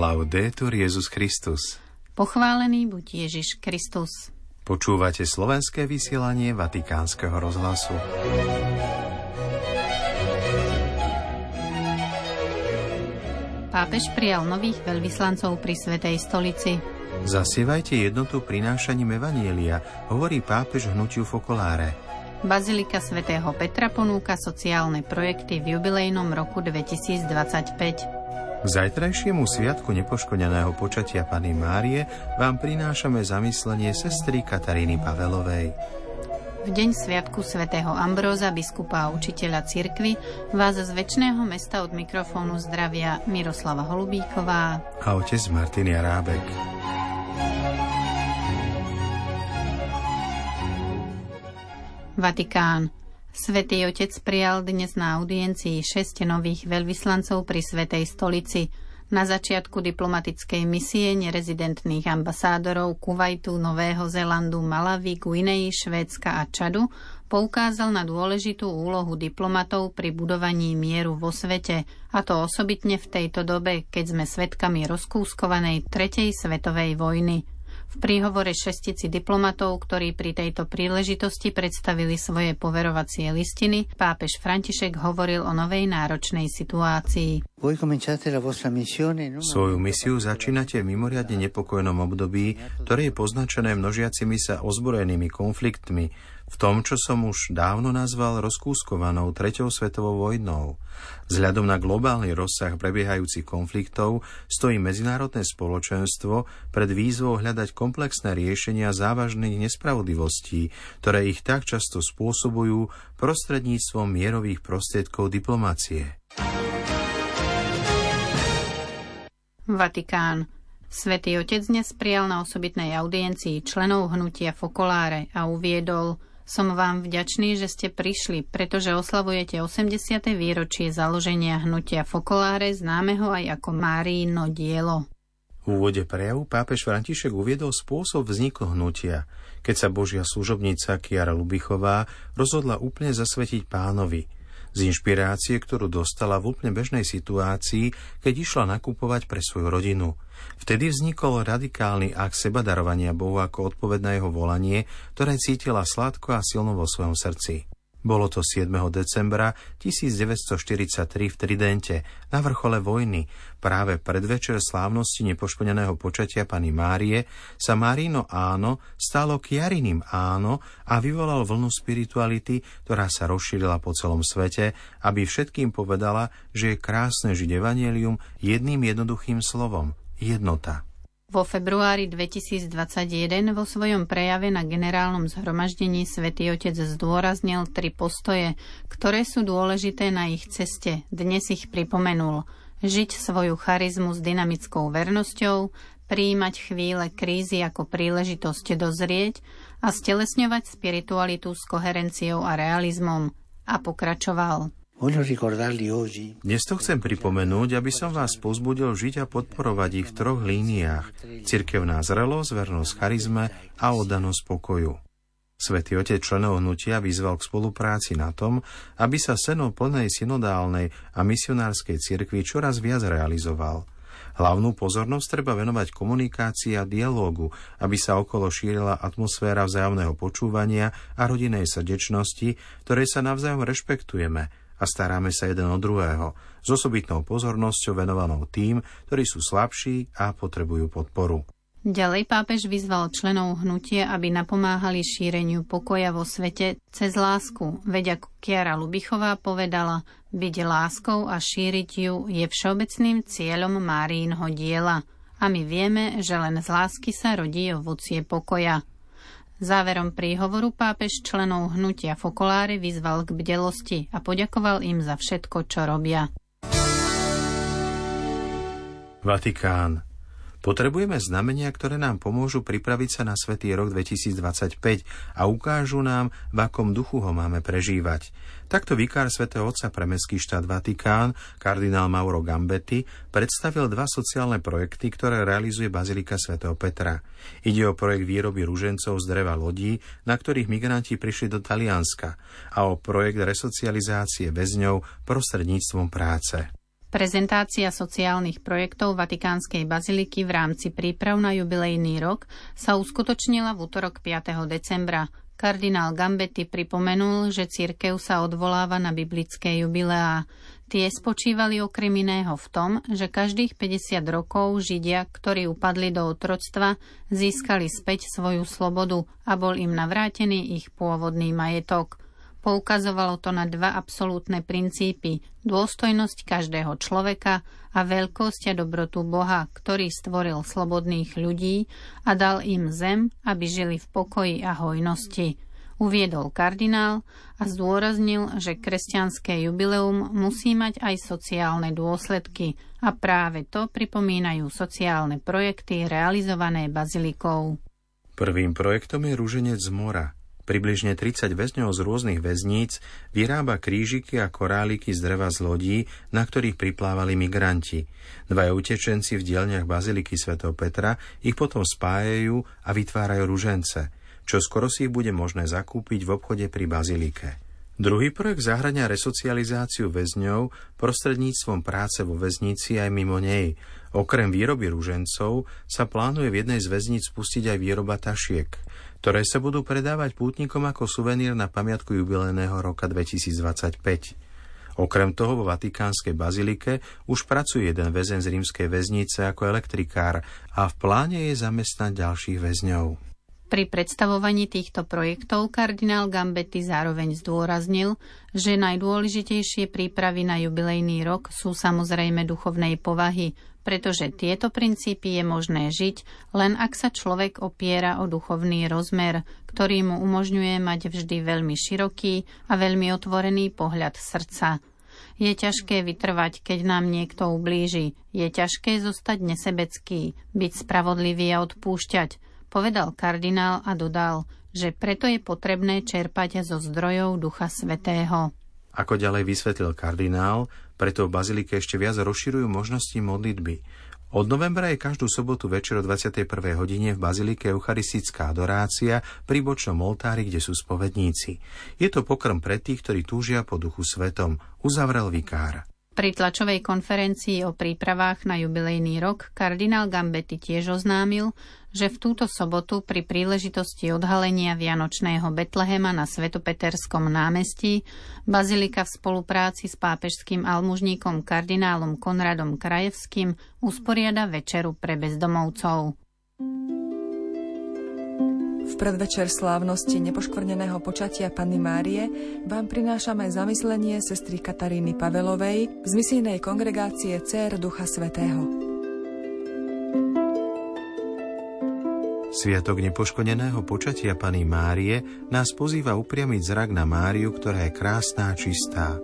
Laudetur Jezus Christus. Pochválený buď Ježiš Kristus. Počúvate slovenské vysielanie Vatikánskeho rozhlasu. Pápež prijal nových veľvyslancov pri Svetej stolici. Zasievajte jednotu prinášaním Evanielia, hovorí pápež hnutiu Fokoláre. Bazilika svätého Petra ponúka sociálne projekty v jubilejnom roku 2025. K zajtrajšiemu sviatku nepoškodeného počatia Pany Márie vám prinášame zamyslenie sestry Kataríny Pavelovej. V deň sviatku svätého Ambróza, biskupa a učiteľa cirkvy, vás z väčšného mesta od mikrofónu zdravia Miroslava Holubíková a otec Martin Jarábek. Vatikán. Svetý Otec prijal dnes na audiencii šesť nových veľvyslancov pri Svetej stolici. Na začiatku diplomatickej misie nerezidentných ambasádorov Kuwaitu, Nového Zelandu, Malavy, Guinei, Švédska a Čadu poukázal na dôležitú úlohu diplomatov pri budovaní mieru vo svete, a to osobitne v tejto dobe, keď sme svedkami rozkúskovanej Tretej svetovej vojny. V príhovore šestici diplomatov, ktorí pri tejto príležitosti predstavili svoje poverovacie listiny, pápež František hovoril o novej náročnej situácii. Svoju misiu začínate v mimoriadne nepokojnom období, ktoré je poznačené množiacimi sa ozbrojenými konfliktmi, v tom, čo som už dávno nazval rozkúskovanou Treťou svetovou vojnou. Vzhľadom na globálny rozsah prebiehajúcich konfliktov stojí medzinárodné spoločenstvo pred výzvou hľadať komplexné riešenia závažných nespravodlivostí, ktoré ich tak často spôsobujú prostredníctvom mierových prostriedkov diplomácie. Vatikán. Svetý Otec dnes prijal na osobitnej audiencii členov hnutia Fokoláre a uviedol – som vám vďačný, že ste prišli, pretože oslavujete 80. výročie založenia hnutia Fokoláre, známeho aj ako Márino dielo. V úvode prejavu pápež František uviedol spôsob vzniku hnutia, keď sa Božia služobnica Kiara Lubichová rozhodla úplne zasvetiť pánovi – z inšpirácie, ktorú dostala v úplne bežnej situácii, keď išla nakupovať pre svoju rodinu. Vtedy vznikol radikálny akt seba darovania Bohu ako odpoveď na jeho volanie, ktoré cítila sladko a silno vo svojom srdci. Bolo to 7. decembra 1943 v Tridente, na vrchole vojny. Práve predvečer slávnosti nepoškodeného počatia pani Márie sa Marino áno stalo kiariným áno a vyvolal vlnu spirituality, ktorá sa rozšírila po celom svete, aby všetkým povedala, že je krásne žiť evanelium jedným jednoduchým slovom – jednota. Vo februári 2021 vo svojom prejave na generálnom zhromaždení svätý Otec zdôraznil tri postoje, ktoré sú dôležité na ich ceste. Dnes ich pripomenul. Žiť svoju charizmu s dynamickou vernosťou, príjmať chvíle krízy ako príležitosť dozrieť a stelesňovať spiritualitu s koherenciou a realizmom. A pokračoval. Dnes to chcem pripomenúť, aby som vás pozbudil žiť a podporovať ich v troch líniách. Cirkevná zrelosť, vernosť charizme a oddanosť pokoju. Svetý otec členov hnutia vyzval k spolupráci na tom, aby sa seno plnej synodálnej a misionárskej cirkvi čoraz viac realizoval. Hlavnú pozornosť treba venovať komunikácii a dialógu, aby sa okolo šírila atmosféra vzájomného počúvania a rodinej srdečnosti, ktoré sa navzájom rešpektujeme a staráme sa jeden o druhého, s osobitnou pozornosťou venovanou tým, ktorí sú slabší a potrebujú podporu. Ďalej pápež vyzval členov hnutia, aby napomáhali šíreniu pokoja vo svete cez lásku, veď ako Kiara Lubichová povedala, byť láskou a šíriť ju je všeobecným cieľom Márínho diela. A my vieme, že len z lásky sa rodí ovocie pokoja. Záverom príhovoru pápež členov hnutia Fokoláry vyzval k bdelosti a poďakoval im za všetko, čo robia. Vatikán. Potrebujeme znamenia, ktoré nám pomôžu pripraviť sa na Svetý rok 2025 a ukážu nám, v akom duchu ho máme prežívať. Takto vikár svätého Otca pre Mestský štát Vatikán, kardinál Mauro Gambetti, predstavil dva sociálne projekty, ktoré realizuje Bazilika svätého Petra. Ide o projekt výroby ružencov z dreva lodí, na ktorých migranti prišli do Talianska a o projekt resocializácie väzňov prostredníctvom práce. Prezentácia sociálnych projektov Vatikánskej baziliky v rámci príprav na jubilejný rok sa uskutočnila v útorok 5. decembra. Kardinál Gambetti pripomenul, že církev sa odvoláva na biblické jubileá. Tie spočívali okrem iného v tom, že každých 50 rokov Židia, ktorí upadli do otroctva, získali späť svoju slobodu a bol im navrátený ich pôvodný majetok. Poukazovalo to na dva absolútne princípy. Dôstojnosť každého človeka a veľkosť a dobrotu Boha, ktorý stvoril slobodných ľudí a dal im zem, aby žili v pokoji a hojnosti. Uviedol kardinál a zdôraznil, že kresťanské jubileum musí mať aj sociálne dôsledky a práve to pripomínajú sociálne projekty realizované bazilikou. Prvým projektom je Rúženec z mora – Približne 30 väzňov z rôznych väzníc vyrába krížiky a koráliky z dreva z lodí, na ktorých priplávali migranti. Dvaja utečenci v dielniach Baziliky Sv. Petra ich potom spájajú a vytvárajú ružence, čo skoro si ich bude možné zakúpiť v obchode pri Bazilike. Druhý projekt zahrania resocializáciu väzňov prostredníctvom práce vo väznici aj mimo nej. Okrem výroby ružencov sa plánuje v jednej z väzníc spustiť aj výroba tašiek ktoré sa budú predávať pútnikom ako suvenír na pamiatku jubilejného roka 2025. Okrem toho vo Vatikánskej bazilike už pracuje jeden väzen z rímskej väznice ako elektrikár a v pláne je zamestnať ďalších väzňov. Pri predstavovaní týchto projektov kardinál Gambetti zároveň zdôraznil, že najdôležitejšie prípravy na jubilejný rok sú samozrejme duchovnej povahy, pretože tieto princípy je možné žiť, len ak sa človek opiera o duchovný rozmer, ktorý mu umožňuje mať vždy veľmi široký a veľmi otvorený pohľad srdca. Je ťažké vytrvať, keď nám niekto ublíži. Je ťažké zostať nesebecký, byť spravodlivý a odpúšťať – povedal kardinál a dodal, že preto je potrebné čerpať zo zdrojov Ducha Svetého. Ako ďalej vysvetlil kardinál, preto v Bazilike ešte viac rozširujú možnosti modlitby. Od novembra je každú sobotu večer o 21. hodine v Bazilike eucharistická adorácia pri bočnom oltári, kde sú spovedníci. Je to pokrm pre tých, ktorí túžia po duchu svetom, uzavrel vikár. Pri tlačovej konferencii o prípravách na jubilejný rok kardinál Gambetti tiež oznámil, že v túto sobotu pri príležitosti odhalenia Vianočného Betlehema na Svetopeterskom námestí Bazilika v spolupráci s pápežským almužníkom kardinálom Konradom Krajevským usporiada večeru pre bezdomovcov. V predvečer slávnosti nepoškvrneného počatia Panny Márie vám prinášame zamyslenie sestry Kataríny Pavelovej z misijnej kongregácie Cér Ducha Svetého. Sviatok nepoškodeného počatia Pany Márie nás pozýva upriamiť zrak na Máriu, ktorá je krásná a čistá.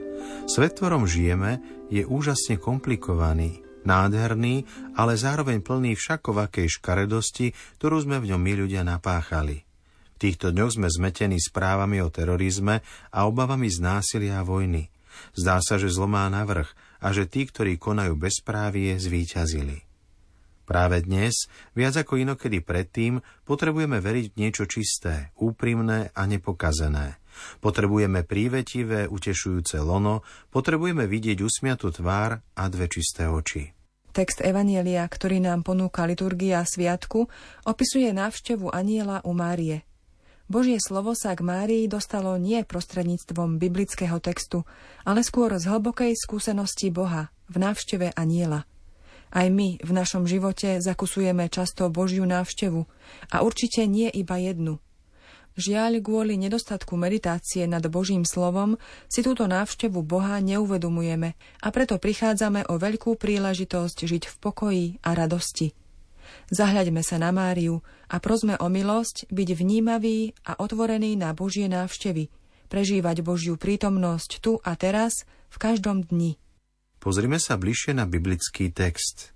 Svet, ktorom žijeme, je úžasne komplikovaný, nádherný, ale zároveň plný všakovakej škaredosti, ktorú sme v ňom my ľudia napáchali. V týchto dňoch sme zmetení správami o terorizme a obavami z násilia a vojny. Zdá sa, že zlo má navrh a že tí, ktorí konajú bezprávie, zvíťazili. Práve dnes, viac ako inokedy predtým, potrebujeme veriť v niečo čisté, úprimné a nepokazené. Potrebujeme prívetivé, utešujúce lono, potrebujeme vidieť usmiatú tvár a dve čisté oči. Text Evanielia, ktorý nám ponúka liturgia sviatku, opisuje návštevu aniela u Márie. Božie slovo sa k Márii dostalo nie prostredníctvom biblického textu, ale skôr z hlbokej skúsenosti Boha v návšteve aniela. Aj my v našom živote zakusujeme často Božiu návštevu a určite nie iba jednu – Žiaľ, kvôli nedostatku meditácie nad Božím slovom si túto návštevu Boha neuvedomujeme a preto prichádzame o veľkú príležitosť žiť v pokoji a radosti. Zahľaďme sa na Máriu a prosme o milosť byť vnímavý a otvorený na Božie návštevy, prežívať Božiu prítomnosť tu a teraz, v každom dni. Pozrime sa bližšie na biblický text.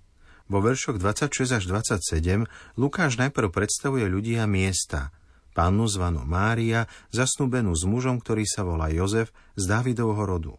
Vo veršoch 26 až 27 Lukáš najprv predstavuje ľudí a miesta – pannu zvanú Mária, zasnúbenú s mužom, ktorý sa volá Jozef z Dávidovho rodu.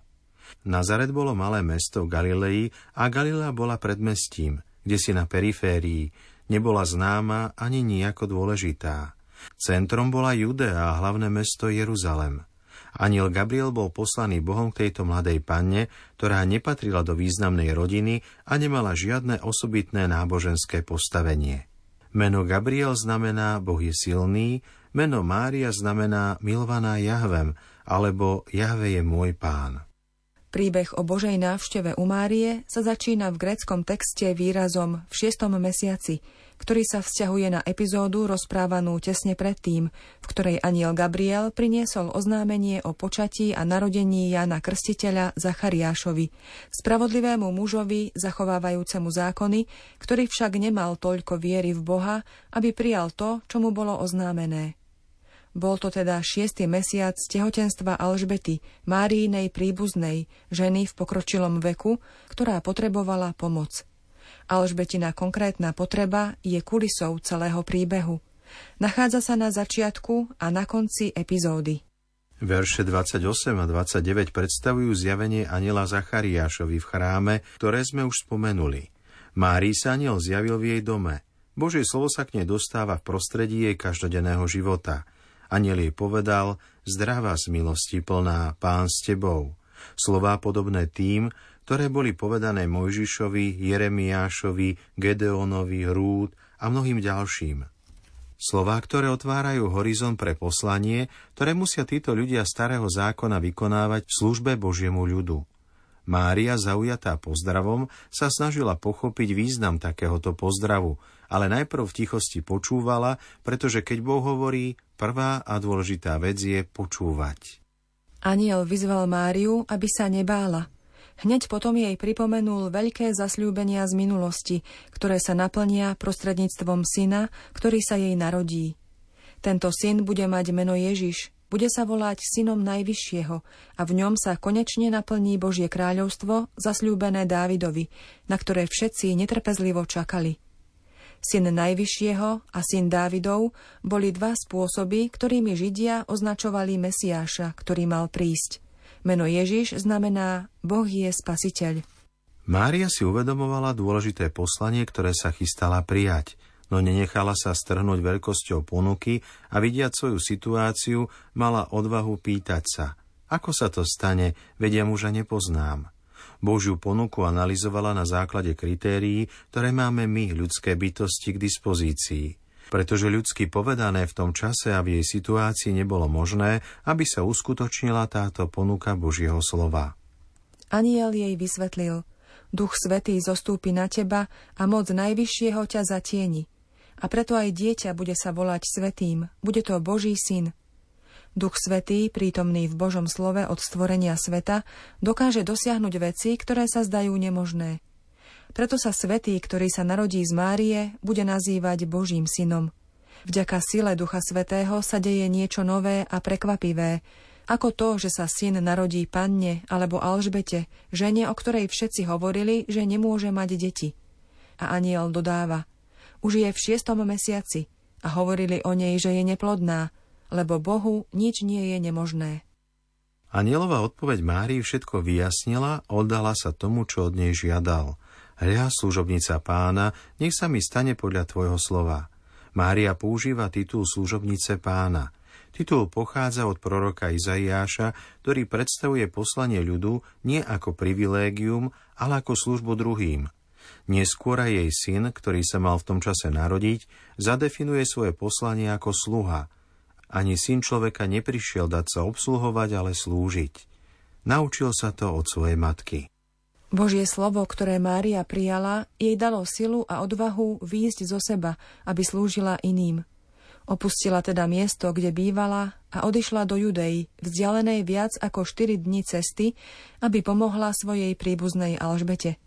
Nazaret bolo malé mesto v Galilei a Galilea bola predmestím, kde si na periférii, nebola známa ani nejako dôležitá. Centrom bola Judea a hlavné mesto Jeruzalem. Aniel Gabriel bol poslaný Bohom k tejto mladej panne, ktorá nepatrila do významnej rodiny a nemala žiadne osobitné náboženské postavenie. Meno Gabriel znamená Boh je silný, meno Mária znamená milovaná Jahvem, alebo Jahve je môj pán. Príbeh o Božej návšteve u Márie sa začína v gréckom texte výrazom v šiestom mesiaci, ktorý sa vzťahuje na epizódu rozprávanú tesne predtým, v ktorej aniel Gabriel priniesol oznámenie o počatí a narodení Jana Krstiteľa Zachariášovi, spravodlivému mužovi zachovávajúcemu zákony, ktorý však nemal toľko viery v Boha, aby prijal to, čo mu bolo oznámené. Bol to teda šiestý mesiac tehotenstva Alžbety, Máriinej príbuznej, ženy v pokročilom veku, ktorá potrebovala pomoc. Alžbetina konkrétna potreba je kulisou celého príbehu. Nachádza sa na začiatku a na konci epizódy. Verše 28 a 29 predstavujú zjavenie aniela Zachariášovi v chráme, ktoré sme už spomenuli. Márii sa aniel zjavil v jej dome. Božie slovo sa k nej dostáva v prostredí jej každodenného života – Aniel jej povedal, zdravá z milosti plná, pán s tebou. Slová podobné tým, ktoré boli povedané Mojžišovi, Jeremiášovi, Gedeonovi, Rúd a mnohým ďalším. Slová, ktoré otvárajú horizont pre poslanie, ktoré musia títo ľudia starého zákona vykonávať v službe Božiemu ľudu. Mária, zaujatá pozdravom, sa snažila pochopiť význam takéhoto pozdravu, ale najprv v tichosti počúvala, pretože keď Boh hovorí, prvá a dôležitá vec je počúvať. Aniel vyzval Máriu, aby sa nebála. Hneď potom jej pripomenul veľké zasľúbenia z minulosti, ktoré sa naplnia prostredníctvom syna, ktorý sa jej narodí. Tento syn bude mať meno Ježiš, bude sa volať synom Najvyššieho a v ňom sa konečne naplní Božie kráľovstvo zasľúbené Dávidovi, na ktoré všetci netrpezlivo čakali. Syn Najvyššieho a syn Dávidov boli dva spôsoby, ktorými Židia označovali Mesiáša, ktorý mal prísť. Meno Ježiš znamená Boh je spasiteľ. Mária si uvedomovala dôležité poslanie, ktoré sa chystala prijať – no nenechala sa strhnúť veľkosťou ponuky a vidiať svoju situáciu, mala odvahu pýtať sa, ako sa to stane, vedia muža nepoznám. Božiu ponuku analyzovala na základe kritérií, ktoré máme my, ľudské bytosti, k dispozícii. Pretože ľudsky povedané v tom čase a v jej situácii nebolo možné, aby sa uskutočnila táto ponuka Božieho slova. Aniel jej vysvetlil, Duch Svetý zostúpi na teba a moc Najvyššieho ťa zatieni. A preto aj dieťa bude sa volať Svetým, bude to Boží syn. Duch Svetý, prítomný v Božom slove od stvorenia sveta, dokáže dosiahnuť veci, ktoré sa zdajú nemožné. Preto sa Svetý, ktorý sa narodí z Márie, bude nazývať Božím synom. Vďaka sile Ducha Svetého sa deje niečo nové a prekvapivé, ako to, že sa syn narodí panne alebo Alžbete, žene, o ktorej všetci hovorili, že nemôže mať deti. A aniel dodáva – už je v šiestom mesiaci a hovorili o nej, že je neplodná, lebo Bohu nič nie je nemožné. Anielová odpoveď Márii všetko vyjasnila, oddala sa tomu, čo od nej žiadal. Hľa, služobnica pána, nech sa mi stane podľa tvojho slova. Mária používa titul služobnice pána. Titul pochádza od proroka Izaiáša, ktorý predstavuje poslanie ľudu nie ako privilégium, ale ako službu druhým – Neskôr jej syn, ktorý sa mal v tom čase narodiť, zadefinuje svoje poslanie ako sluha. Ani syn človeka neprišiel dať sa obsluhovať, ale slúžiť. Naučil sa to od svojej matky. Božie slovo, ktoré Mária prijala, jej dalo silu a odvahu výjsť zo seba, aby slúžila iným. Opustila teda miesto, kde bývala a odišla do Judei, vzdialenej viac ako 4 dni cesty, aby pomohla svojej príbuznej Alžbete.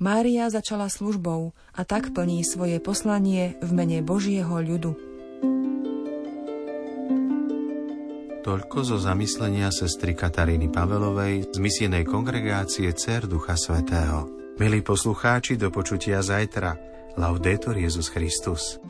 Mária začala službou a tak plní svoje poslanie v mene Božieho ľudu. Toľko zo zamyslenia sestry Kataríny Pavelovej z misijnej kongregácie Cer Ducha Svetého. Milí poslucháči, do počutia zajtra. Laudetur Jezus Christus.